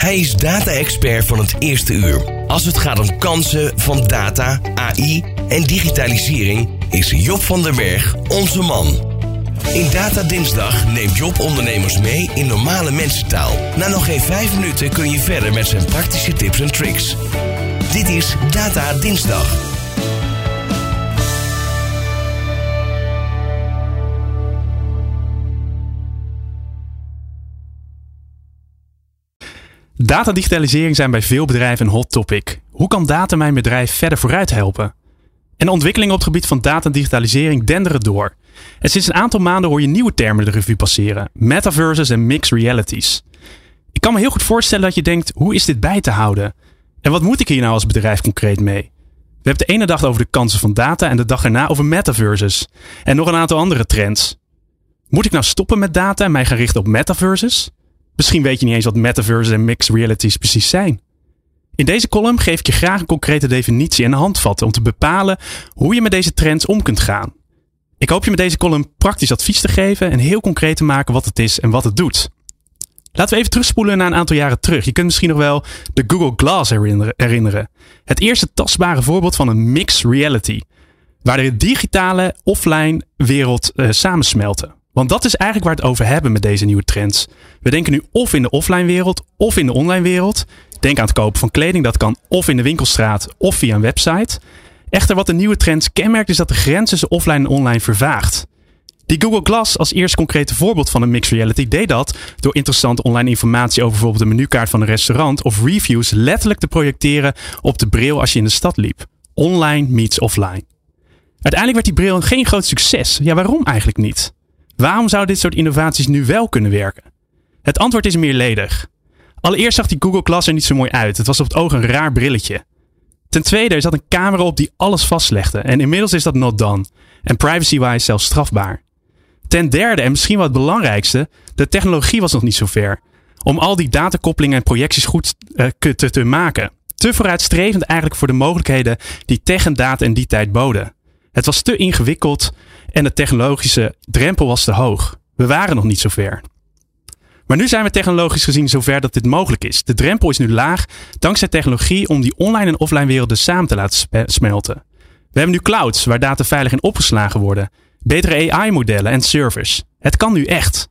Hij is data-expert van het eerste uur. Als het gaat om kansen van data, AI en digitalisering, is Job van der Berg onze man. In Data Dinsdag neemt Job ondernemers mee in normale mensentaal. Na nog geen vijf minuten kun je verder met zijn praktische tips en tricks. Dit is Data Dinsdag. Datadigitalisering zijn bij veel bedrijven een hot topic. Hoe kan data mijn bedrijf verder vooruit helpen? En de ontwikkelingen op het gebied van data en digitalisering denderen door. En sinds een aantal maanden hoor je nieuwe termen de revue passeren: metaverses en mixed realities. Ik kan me heel goed voorstellen dat je denkt: hoe is dit bij te houden? En wat moet ik hier nou als bedrijf concreet mee? We hebben de ene dag over de kansen van data en de dag erna over metaverses. En nog een aantal andere trends. Moet ik nou stoppen met data en mij gaan richten op metaverses? Misschien weet je niet eens wat metaverses en mixed realities precies zijn. In deze column geef ik je graag een concrete definitie en handvatten om te bepalen hoe je met deze trends om kunt gaan. Ik hoop je met deze column praktisch advies te geven en heel concreet te maken wat het is en wat het doet. Laten we even terugspoelen naar een aantal jaren terug. Je kunt misschien nog wel de Google Glass herinneren. Het eerste tastbare voorbeeld van een mixed reality. Waar de digitale offline wereld uh, samensmelten. Want dat is eigenlijk waar we het over hebben met deze nieuwe trends. We denken nu of in de offline wereld of in de online wereld. Denk aan het kopen van kleding, dat kan of in de winkelstraat of via een website. Echter, wat de nieuwe trends kenmerkt, is dat de grens tussen offline en online vervaagt. Die Google Glass als eerste concrete voorbeeld van een mixed reality deed dat door interessante online informatie over bijvoorbeeld de menukaart van een restaurant of reviews letterlijk te projecteren op de bril als je in de stad liep. Online meets offline. Uiteindelijk werd die bril geen groot succes. Ja, waarom eigenlijk niet? Waarom zouden dit soort innovaties nu wel kunnen werken? Het antwoord is meerledig. Allereerst zag die Google Glass er niet zo mooi uit. Het was op het oog een raar brilletje. Ten tweede, er zat een camera op die alles vastlegde. En inmiddels is dat not done. En privacy-wise zelfs strafbaar. Ten derde, en misschien wat het belangrijkste, de technologie was nog niet zo ver. Om al die datakoppelingen en projecties goed uh, te, te maken. Te vooruitstrevend eigenlijk voor de mogelijkheden die tech en data in die tijd boden. Het was te ingewikkeld en de technologische drempel was te hoog. We waren nog niet zo ver. Maar nu zijn we technologisch gezien zover dat dit mogelijk is. De drempel is nu laag dankzij technologie om die online en offline werelden samen te laten smelten. We hebben nu clouds waar data veilig in opgeslagen worden, betere AI-modellen en servers. Het kan nu echt.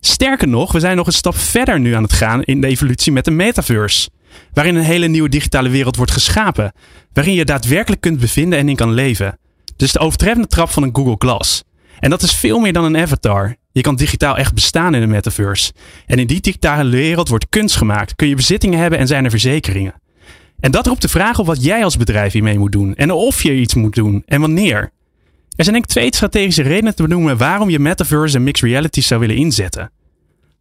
Sterker nog, we zijn nog een stap verder nu aan het gaan in de evolutie met de metaverse, waarin een hele nieuwe digitale wereld wordt geschapen, waarin je daadwerkelijk kunt bevinden en in kan leven. Dus de overtreffende trap van een Google Glass. En dat is veel meer dan een avatar. Je kan digitaal echt bestaan in de metaverse. En in die digitale wereld wordt kunst gemaakt, kun je bezittingen hebben en zijn er verzekeringen. En dat roept de vraag op wat jij als bedrijf hiermee moet doen en of je iets moet doen en wanneer. Er zijn denk ik twee strategische redenen te benoemen waarom je metaverse en mixed reality zou willen inzetten.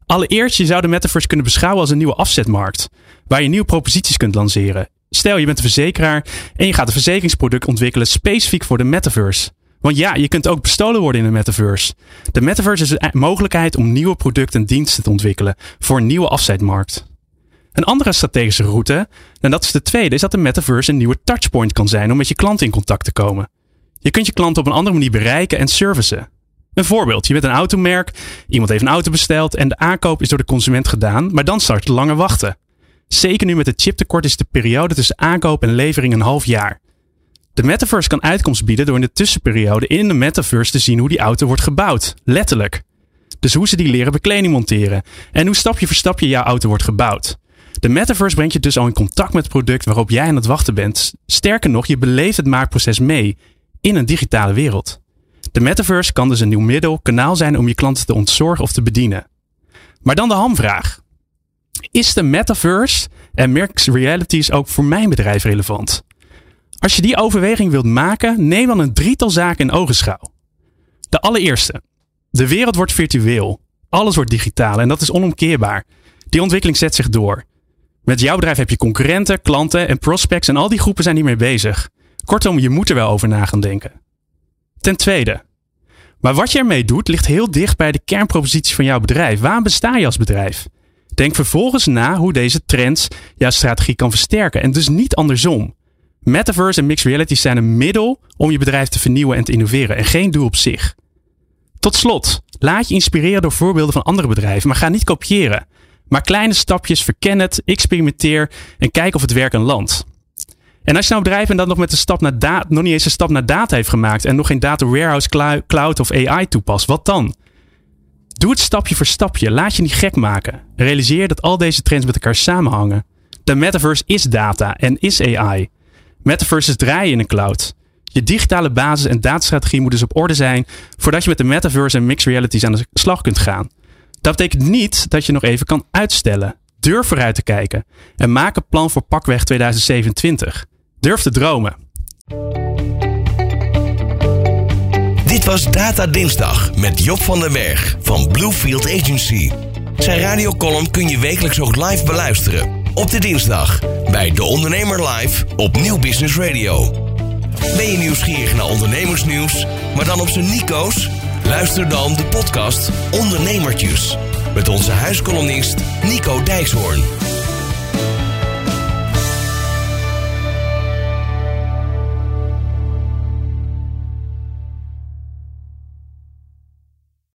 Allereerst, je zou de metaverse kunnen beschouwen als een nieuwe afzetmarkt, waar je nieuwe proposities kunt lanceren. Stel, je bent een verzekeraar en je gaat een verzekeringsproduct ontwikkelen specifiek voor de metaverse. Want ja, je kunt ook bestolen worden in de metaverse. De metaverse is een mogelijkheid om nieuwe producten en diensten te ontwikkelen voor een nieuwe afzetmarkt. Een andere strategische route, en dat is de tweede, is dat de metaverse een nieuwe touchpoint kan zijn om met je klant in contact te komen. Je kunt je klant op een andere manier bereiken en servicen. Een voorbeeld, je bent een automerk, iemand heeft een auto besteld en de aankoop is door de consument gedaan, maar dan start lange wachten. Zeker nu met het chiptekort is de periode tussen aankoop en levering een half jaar. De metaverse kan uitkomst bieden door in de tussenperiode in de metaverse te zien hoe die auto wordt gebouwd. Letterlijk. Dus hoe ze die leren bekleding monteren. En hoe stapje voor stapje jouw auto wordt gebouwd. De metaverse brengt je dus al in contact met het product waarop jij aan het wachten bent. Sterker nog, je beleeft het maakproces mee in een digitale wereld. De metaverse kan dus een nieuw middel, kanaal zijn om je klanten te ontzorgen of te bedienen. Maar dan de hamvraag. Is de metaverse en mixed realities ook voor mijn bedrijf relevant? Als je die overweging wilt maken, neem dan een drietal zaken in ogenschouw. De allereerste. De wereld wordt virtueel. Alles wordt digitaal en dat is onomkeerbaar. Die ontwikkeling zet zich door. Met jouw bedrijf heb je concurrenten, klanten en prospects en al die groepen zijn hiermee bezig. Kortom, je moet er wel over na gaan denken. Ten tweede. Maar wat je ermee doet ligt heel dicht bij de kernpropositie van jouw bedrijf. Waarom besta je als bedrijf? Denk vervolgens na hoe deze trends jouw strategie kan versterken en dus niet andersom. Metaverse en mixed reality zijn een middel om je bedrijf te vernieuwen en te innoveren en geen doel op zich. Tot slot, laat je inspireren door voorbeelden van andere bedrijven, maar ga niet kopiëren. Maar kleine stapjes, verken het, experimenteer en kijk of het werk een land. En als je nou bedrijf en dat nog met een stap naar data, nog niet eens een stap naar data heeft gemaakt en nog geen data warehouse, cloud of AI toepast, wat dan? Doe het stapje voor stapje. Laat je niet gek maken. Realiseer dat al deze trends met elkaar samenhangen. De metaverse is data en is AI. Metaverse is draaien in een cloud. Je digitale basis en datastrategie moeten dus op orde zijn voordat je met de metaverse en mixed realities aan de slag kunt gaan. Dat betekent niet dat je nog even kan uitstellen. Durf vooruit te kijken en maak een plan voor pakweg 2027. Durf te dromen. Was Data Dinsdag met Job van den Berg van Bluefield Agency. Zijn radiocolumn kun je wekelijks ook live beluisteren. Op de dinsdag bij De Ondernemer Live op Nieuw Business Radio. Ben je nieuwsgierig naar ondernemersnieuws, maar dan op zijn Nico's? Luister dan de podcast Ondernemertjes. Met onze huiskolonist Nico Dijkshoorn.